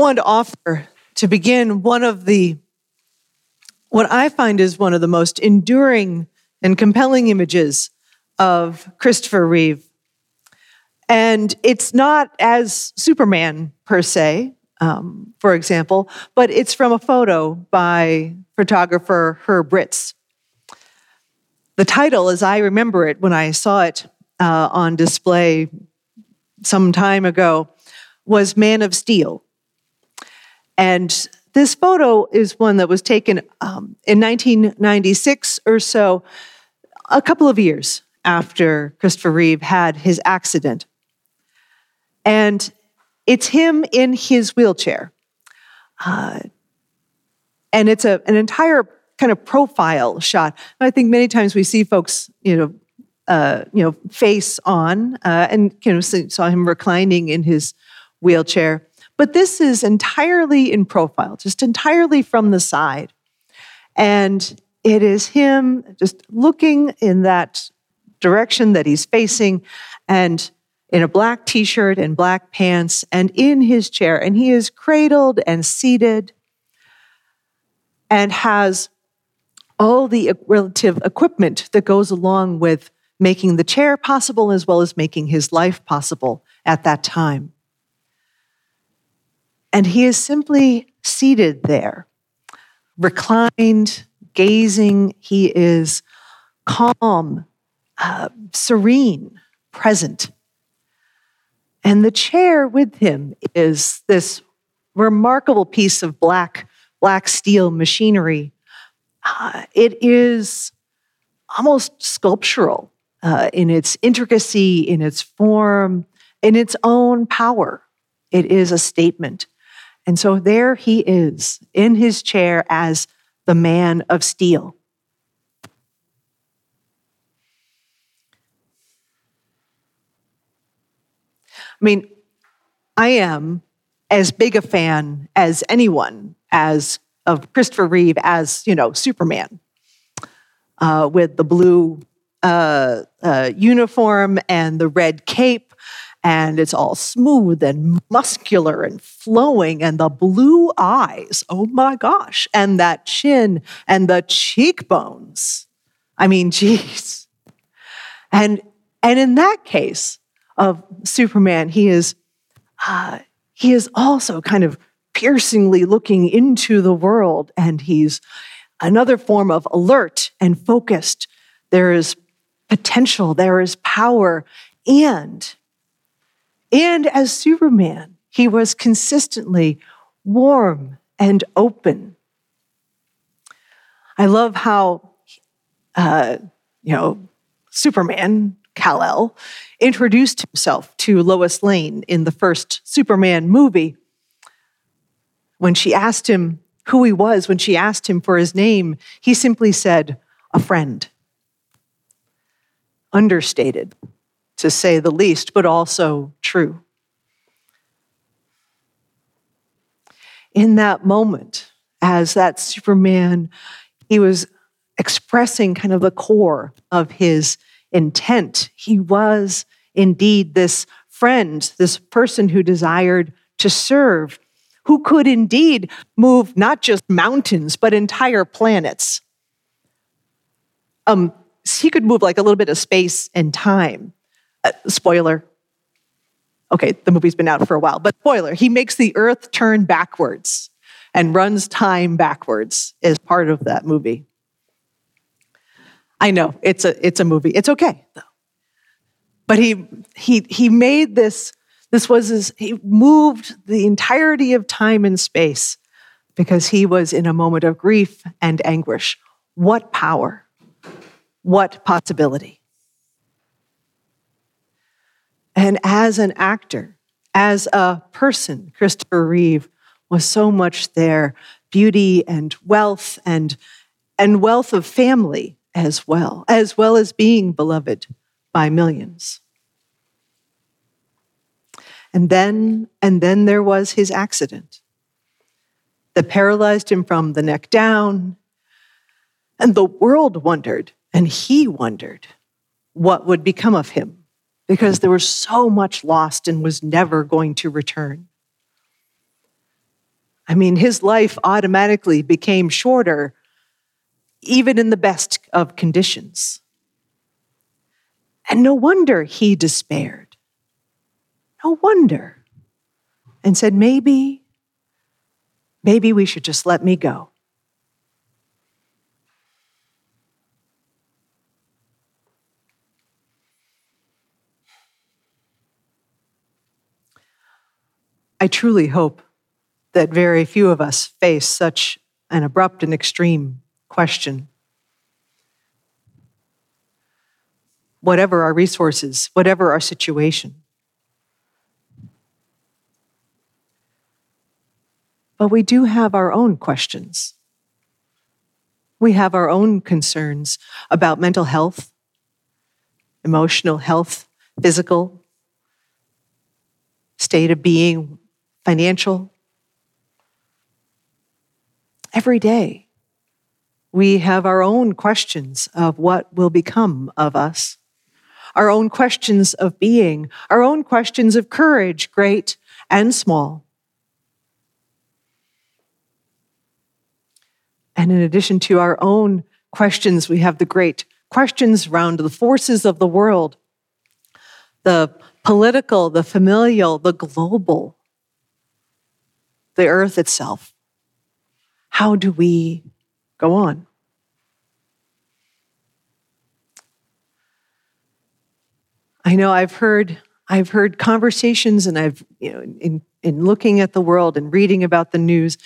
wanted to offer to begin one of the, what I find is one of the most enduring and compelling images of Christopher Reeve. And it's not as Superman per se, um, for example, but it's from a photo by photographer Herb Ritts. The title, as I remember it when I saw it uh, on display some time ago, was Man of Steel. And this photo is one that was taken um, in 1996 or so, a couple of years after Christopher Reeve had his accident. And it's him in his wheelchair. Uh, and it's a, an entire kind of profile shot. I think many times we see folks, you know, uh, you know, face on, uh, and you know, saw him reclining in his wheelchair. But this is entirely in profile, just entirely from the side, and it is him just looking in that direction that he's facing, and in a black t-shirt and black pants, and in his chair, and he is cradled and seated, and has all the relative equipment that goes along with making the chair possible as well as making his life possible at that time. And he is simply seated there, reclined, gazing. He is calm, uh, serene, present. And the chair with him is this remarkable piece of black, black steel machinery uh, it is almost sculptural uh, in its intricacy, in its form, in its own power. It is a statement. And so there he is in his chair as the man of steel. I mean, I am as big a fan as anyone as of Christopher Reeve as, you know, Superman uh, with the blue uh, uh, uniform and the red cape. And it's all smooth and muscular and flowing, and the blue eyes. Oh my gosh. And that chin and the cheekbones. I mean, geez. And, and in that case of Superman, he is, uh, he is also kind of piercingly looking into the world, and he's another form of alert and focused. There is potential, there is power, and and as Superman, he was consistently warm and open. I love how, uh, you know, Superman, Kal-El, introduced himself to Lois Lane in the first Superman movie when she asked him who he was, when she asked him for his name, he simply said, a friend. Understated, to say the least, but also true. In that moment, as that Superman, he was expressing kind of the core of his intent. He was indeed this friend, this person who desired to serve who could indeed move not just mountains, but entire planets. Um, he could move like a little bit of space and time. Uh, spoiler. Okay, the movie's been out for a while, but spoiler, he makes the earth turn backwards and runs time backwards as part of that movie. I know it's a it's a movie. It's okay though. But he he he made this this was his, he moved the entirety of time and space because he was in a moment of grief and anguish. What power! What possibility! And as an actor, as a person, Christopher Reeve was so much there beauty and wealth and, and wealth of family as well, as well as being beloved by millions. And then, and then there was his accident that paralyzed him from the neck down. And the world wondered, and he wondered what would become of him because there was so much lost and was never going to return. I mean, his life automatically became shorter, even in the best of conditions. And no wonder he despaired. No wonder. And said, maybe, maybe we should just let me go. I truly hope that very few of us face such an abrupt and extreme question. Whatever our resources, whatever our situation. But we do have our own questions. We have our own concerns about mental health, emotional health, physical state of being, financial. Every day, we have our own questions of what will become of us, our own questions of being, our own questions of courage, great and small. And in addition to our own questions, we have the great questions around the forces of the world, the political, the familial, the global the earth itself. How do we go on? I know I've heard I've heard conversations and I've you know in in looking at the world and reading about the news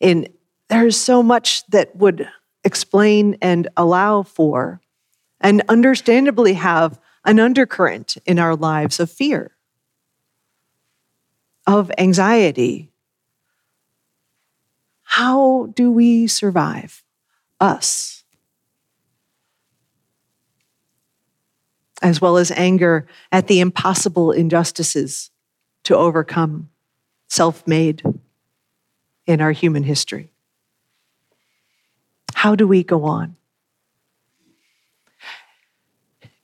and there's so much that would explain and allow for and understandably have an undercurrent in our lives of fear of anxiety how do we survive? Us. As well as anger at the impossible injustices to overcome, self made in our human history. How do we go on?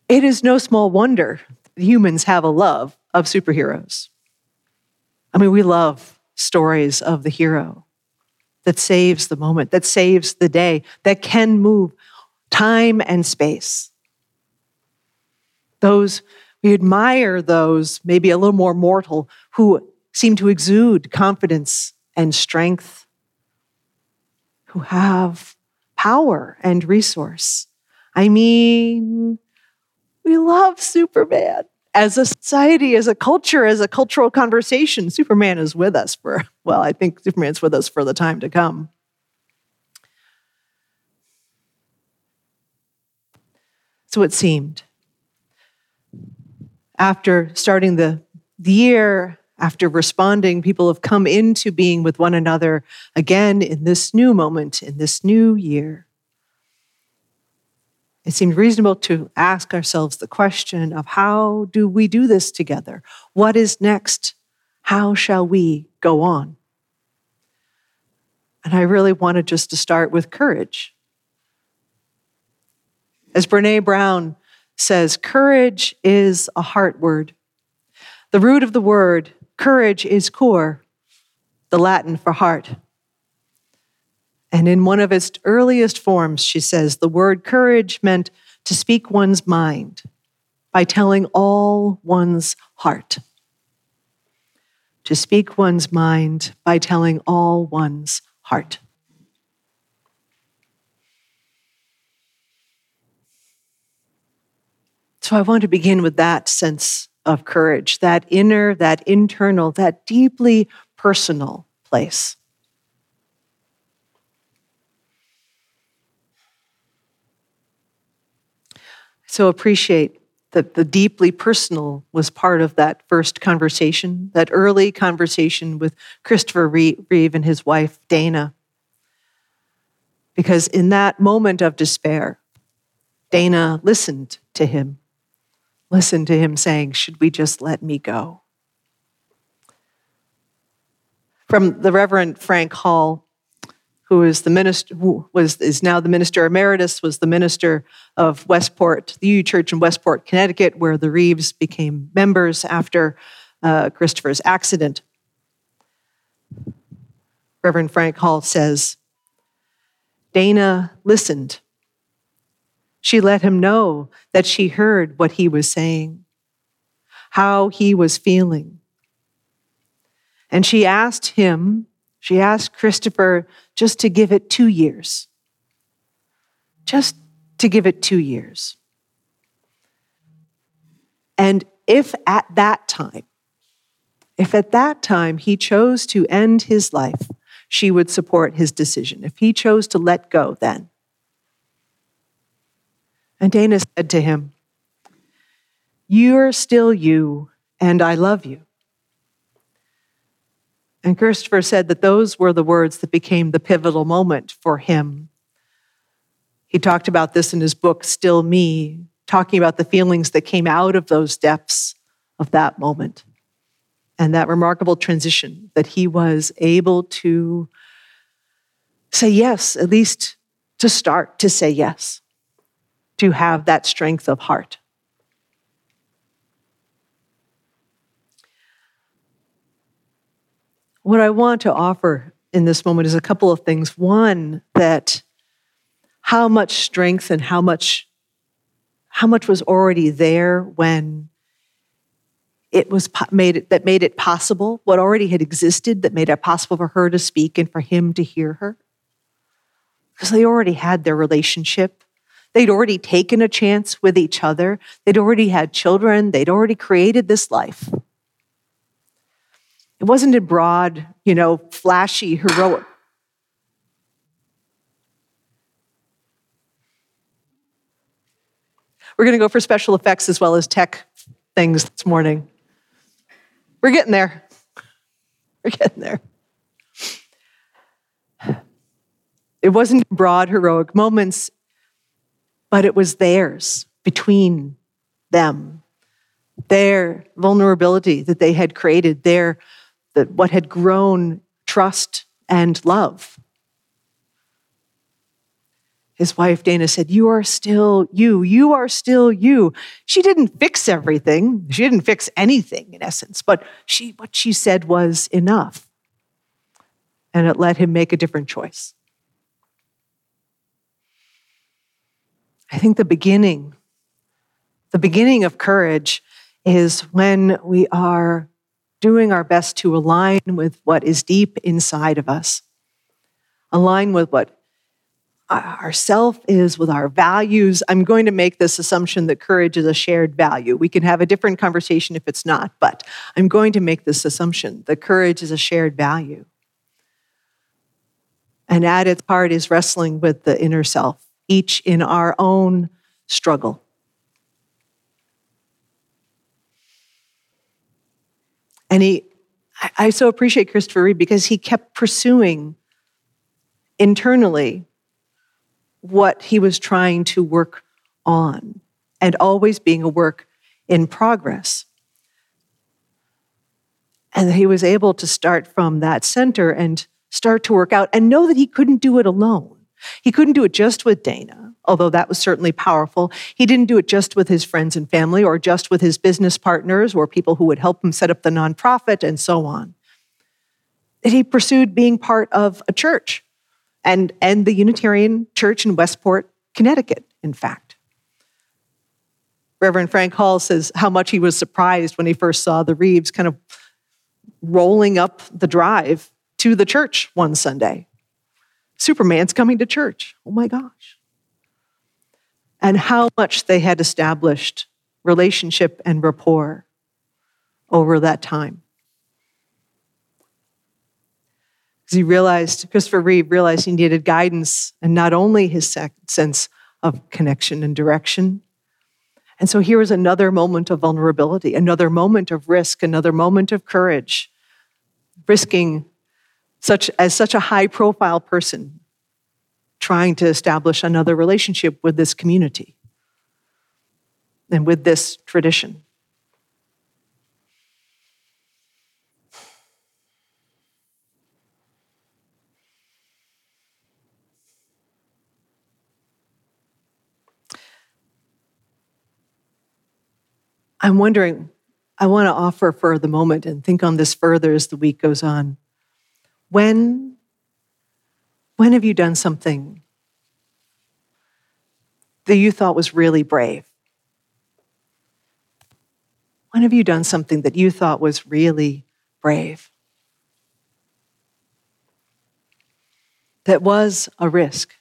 It is no small wonder humans have a love of superheroes. I mean, we love stories of the hero that saves the moment, that saves the day, that can move time and space. Those, we admire those, maybe a little more mortal, who seem to exude confidence and strength, who have power and resource. I mean, we love Superman as a society, as a culture, as a cultural conversation, Superman is with us for, well, I think Superman's with us for the time to come. So it seemed. After starting the, the year, after responding, people have come into being with one another again in this new moment, in this new year it seemed reasonable to ask ourselves the question of how do we do this together? What is next? How shall we go on? And I really wanted just to start with courage. As Brene Brown says, courage is a heart word. The root of the word, courage, is cor, the Latin for heart. And in one of its earliest forms, she says the word courage meant to speak one's mind by telling all one's heart. To speak one's mind by telling all one's heart. So I want to begin with that sense of courage, that inner, that internal, that deeply personal place. So appreciate that the deeply personal was part of that first conversation, that early conversation with Christopher Reeve and his wife, Dana. Because in that moment of despair, Dana listened to him, listened to him saying, Should we just let me go? From the Reverend Frank Hall, who is the minister, who was is now the minister emeritus, was the minister of Westport, the U Church in Westport, Connecticut, where the Reeves became members after uh, Christopher's accident. Reverend Frank Hall says, Dana listened. She let him know that she heard what he was saying, how he was feeling. And she asked him, she asked Christopher just to give it two years. Just to give it two years. And if at that time, if at that time he chose to end his life, she would support his decision. If he chose to let go, then. And Dana said to him, You're still you, and I love you. And Christopher said that those were the words that became the pivotal moment for him. He talked about this in his book, Still Me, talking about the feelings that came out of those depths of that moment and that remarkable transition that he was able to say yes, at least to start to say yes, to have that strength of heart. What I want to offer in this moment is a couple of things. One, that how much strength and how much how much was already there when it was made it, that made it possible what already had existed that made it possible for her to speak and for him to hear her. Because they already had their relationship. They'd already taken a chance with each other. They'd already had children. They'd already created this life it wasn't a broad you know flashy heroic We're going to go for special effects as well as tech things this morning. We're getting there. We're getting there. It wasn't broad, heroic moments, but it was theirs between them, their vulnerability that they had created, their that what had grown trust and love. His wife, Dana, said, You are still you. You are still you. She didn't fix everything. She didn't fix anything, in essence, but she, what she said was enough. And it let him make a different choice. I think the beginning, the beginning of courage is when we are doing our best to align with what is deep inside of us, align with what our self is, with our values. I'm going to make this assumption that courage is a shared value. We can have a different conversation if it's not, but I'm going to make this assumption that courage is a shared value. And at its heart is wrestling with the inner self, each in our own struggle. And he, I so appreciate Christopher Reeve because he kept pursuing internally what he was trying to work on and always being a work in progress. And he was able to start from that center and start to work out and know that he couldn't do it alone. He couldn't do it just with Dana, although that was certainly powerful. He didn't do it just with his friends and family or just with his business partners or people who would help him set up the nonprofit and so on. He pursued being part of a church and, and the Unitarian Church in Westport, Connecticut, in fact. Reverend Frank Hall says how much he was surprised when he first saw the Reeves kind of rolling up the drive to the church one Sunday. Superman's coming to church. Oh my gosh. And how much they had established relationship and rapport over that time. because he realized, Christopher Reeve realized he needed guidance and not only his sense of connection and direction. And so here was another moment of vulnerability, another moment of risk, another moment of courage, risking such as such a high profile person trying to establish another relationship with this community and with this tradition. I'm wondering, I want to offer for the moment and think on this further as the week goes on. When When have you done something that you thought was really brave? When have you done something that you thought was really brave? That was a risk.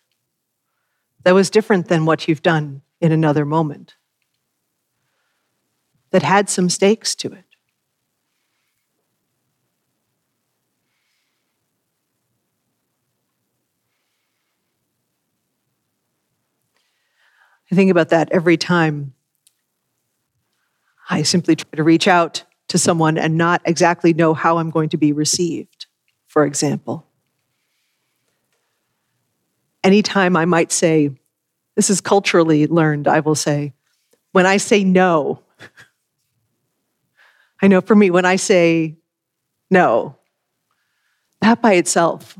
That was different than what you've done in another moment. That had some stakes to it. I think about that every time I simply try to reach out to someone and not exactly know how I'm going to be received, for example. Anytime I might say, this is culturally learned, I will say, when I say no, I know for me, when I say no, that by itself,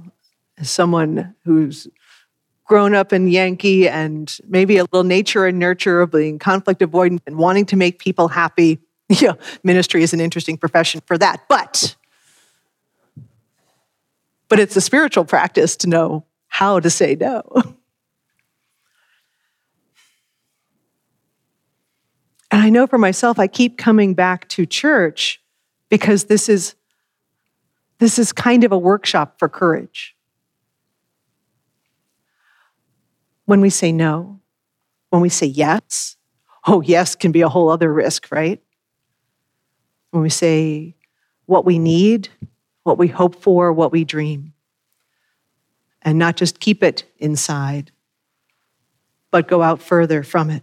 as someone who's grown up in Yankee and maybe a little nature and nurture of being conflict avoidant and wanting to make people happy. Yeah, ministry is an interesting profession for that. But but it's a spiritual practice to know how to say no. And I know for myself, I keep coming back to church because this is this is kind of a workshop for courage. When we say no, when we say yes, oh, yes can be a whole other risk, right? When we say what we need, what we hope for, what we dream, and not just keep it inside, but go out further from it.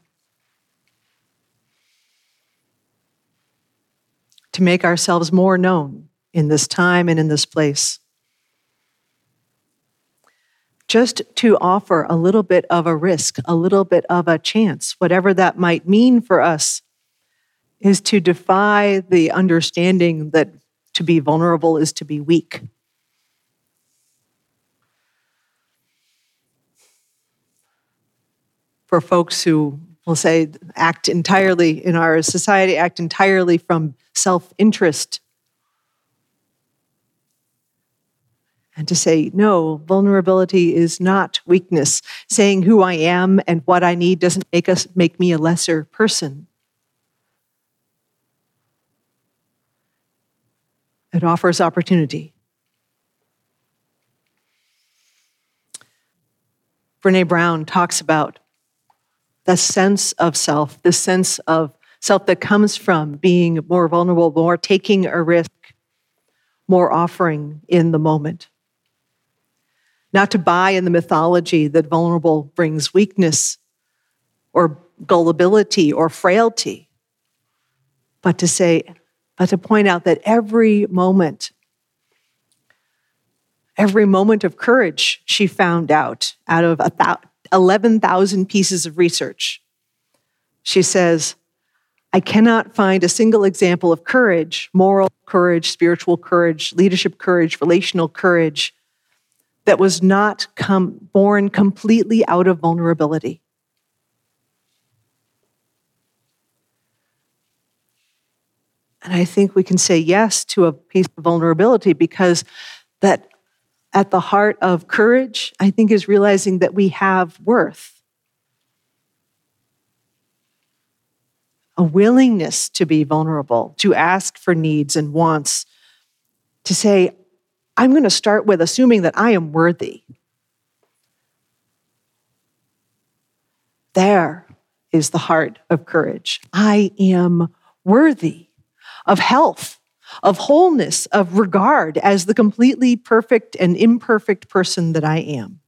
To make ourselves more known in this time and in this place just to offer a little bit of a risk, a little bit of a chance, whatever that might mean for us, is to defy the understanding that to be vulnerable is to be weak. For folks who will say act entirely in our society, act entirely from self interest and to say, no, vulnerability is not weakness. Saying who I am and what I need doesn't make us make me a lesser person. It offers opportunity. Brene Brown talks about the sense of self, the sense of self that comes from being more vulnerable, more taking a risk, more offering in the moment not to buy in the mythology that vulnerable brings weakness or gullibility or frailty, but to say, but to point out that every moment, every moment of courage she found out out of 11,000 pieces of research, she says, I cannot find a single example of courage, moral courage, spiritual courage, leadership courage, relational courage, that was not come, born completely out of vulnerability. And I think we can say yes to a piece of vulnerability because that at the heart of courage, I think, is realizing that we have worth. A willingness to be vulnerable, to ask for needs and wants, to say, I'm going to start with assuming that I am worthy. There is the heart of courage. I am worthy of health, of wholeness, of regard as the completely perfect and imperfect person that I am.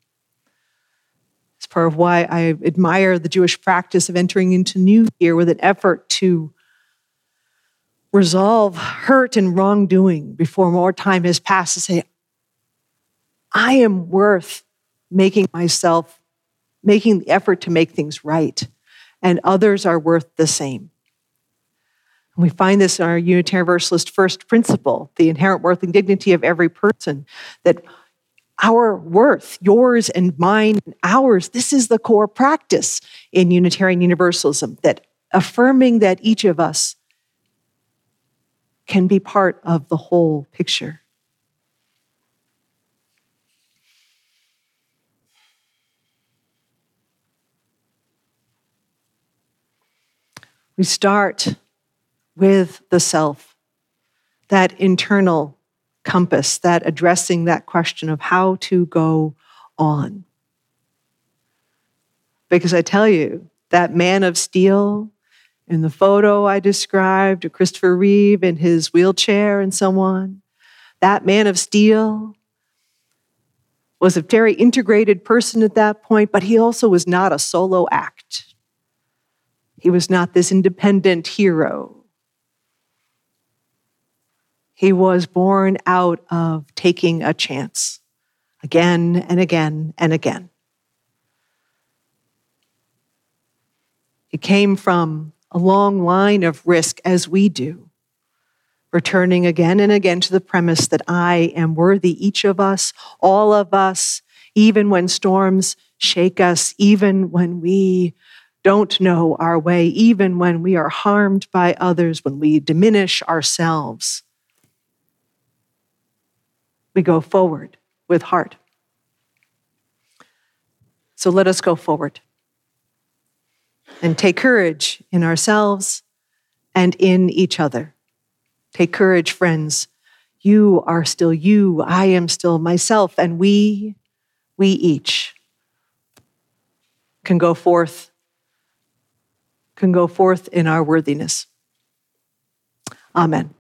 It's part of why I admire the Jewish practice of entering into New Year with an effort to resolve hurt and wrongdoing before more time has passed to say, I am worth making myself, making the effort to make things right, and others are worth the same. And we find this in our Unitarian Universalist first principle, the inherent worth and dignity of every person, that our worth, yours and mine and ours, this is the core practice in Unitarian Universalism, that affirming that each of us can be part of the whole picture. We start with the self, that internal compass, that addressing that question of how to go on. Because I tell you, that man of steel in the photo I described, or Christopher Reeve in his wheelchair and so on, that man of steel was a very integrated person at that point, but he also was not a solo act. He was not this independent hero. He was born out of taking a chance again and again and again. He came from a long line of risk as we do, returning again and again to the premise that I am worthy, each of us, all of us, even when storms shake us, even when we don't know our way, even when we are harmed by others, when we diminish ourselves. We go forward with heart. So let us go forward and take courage in ourselves and in each other. Take courage, friends. You are still you. I am still myself. And we, we each can go forth, can go forth in our worthiness. Amen.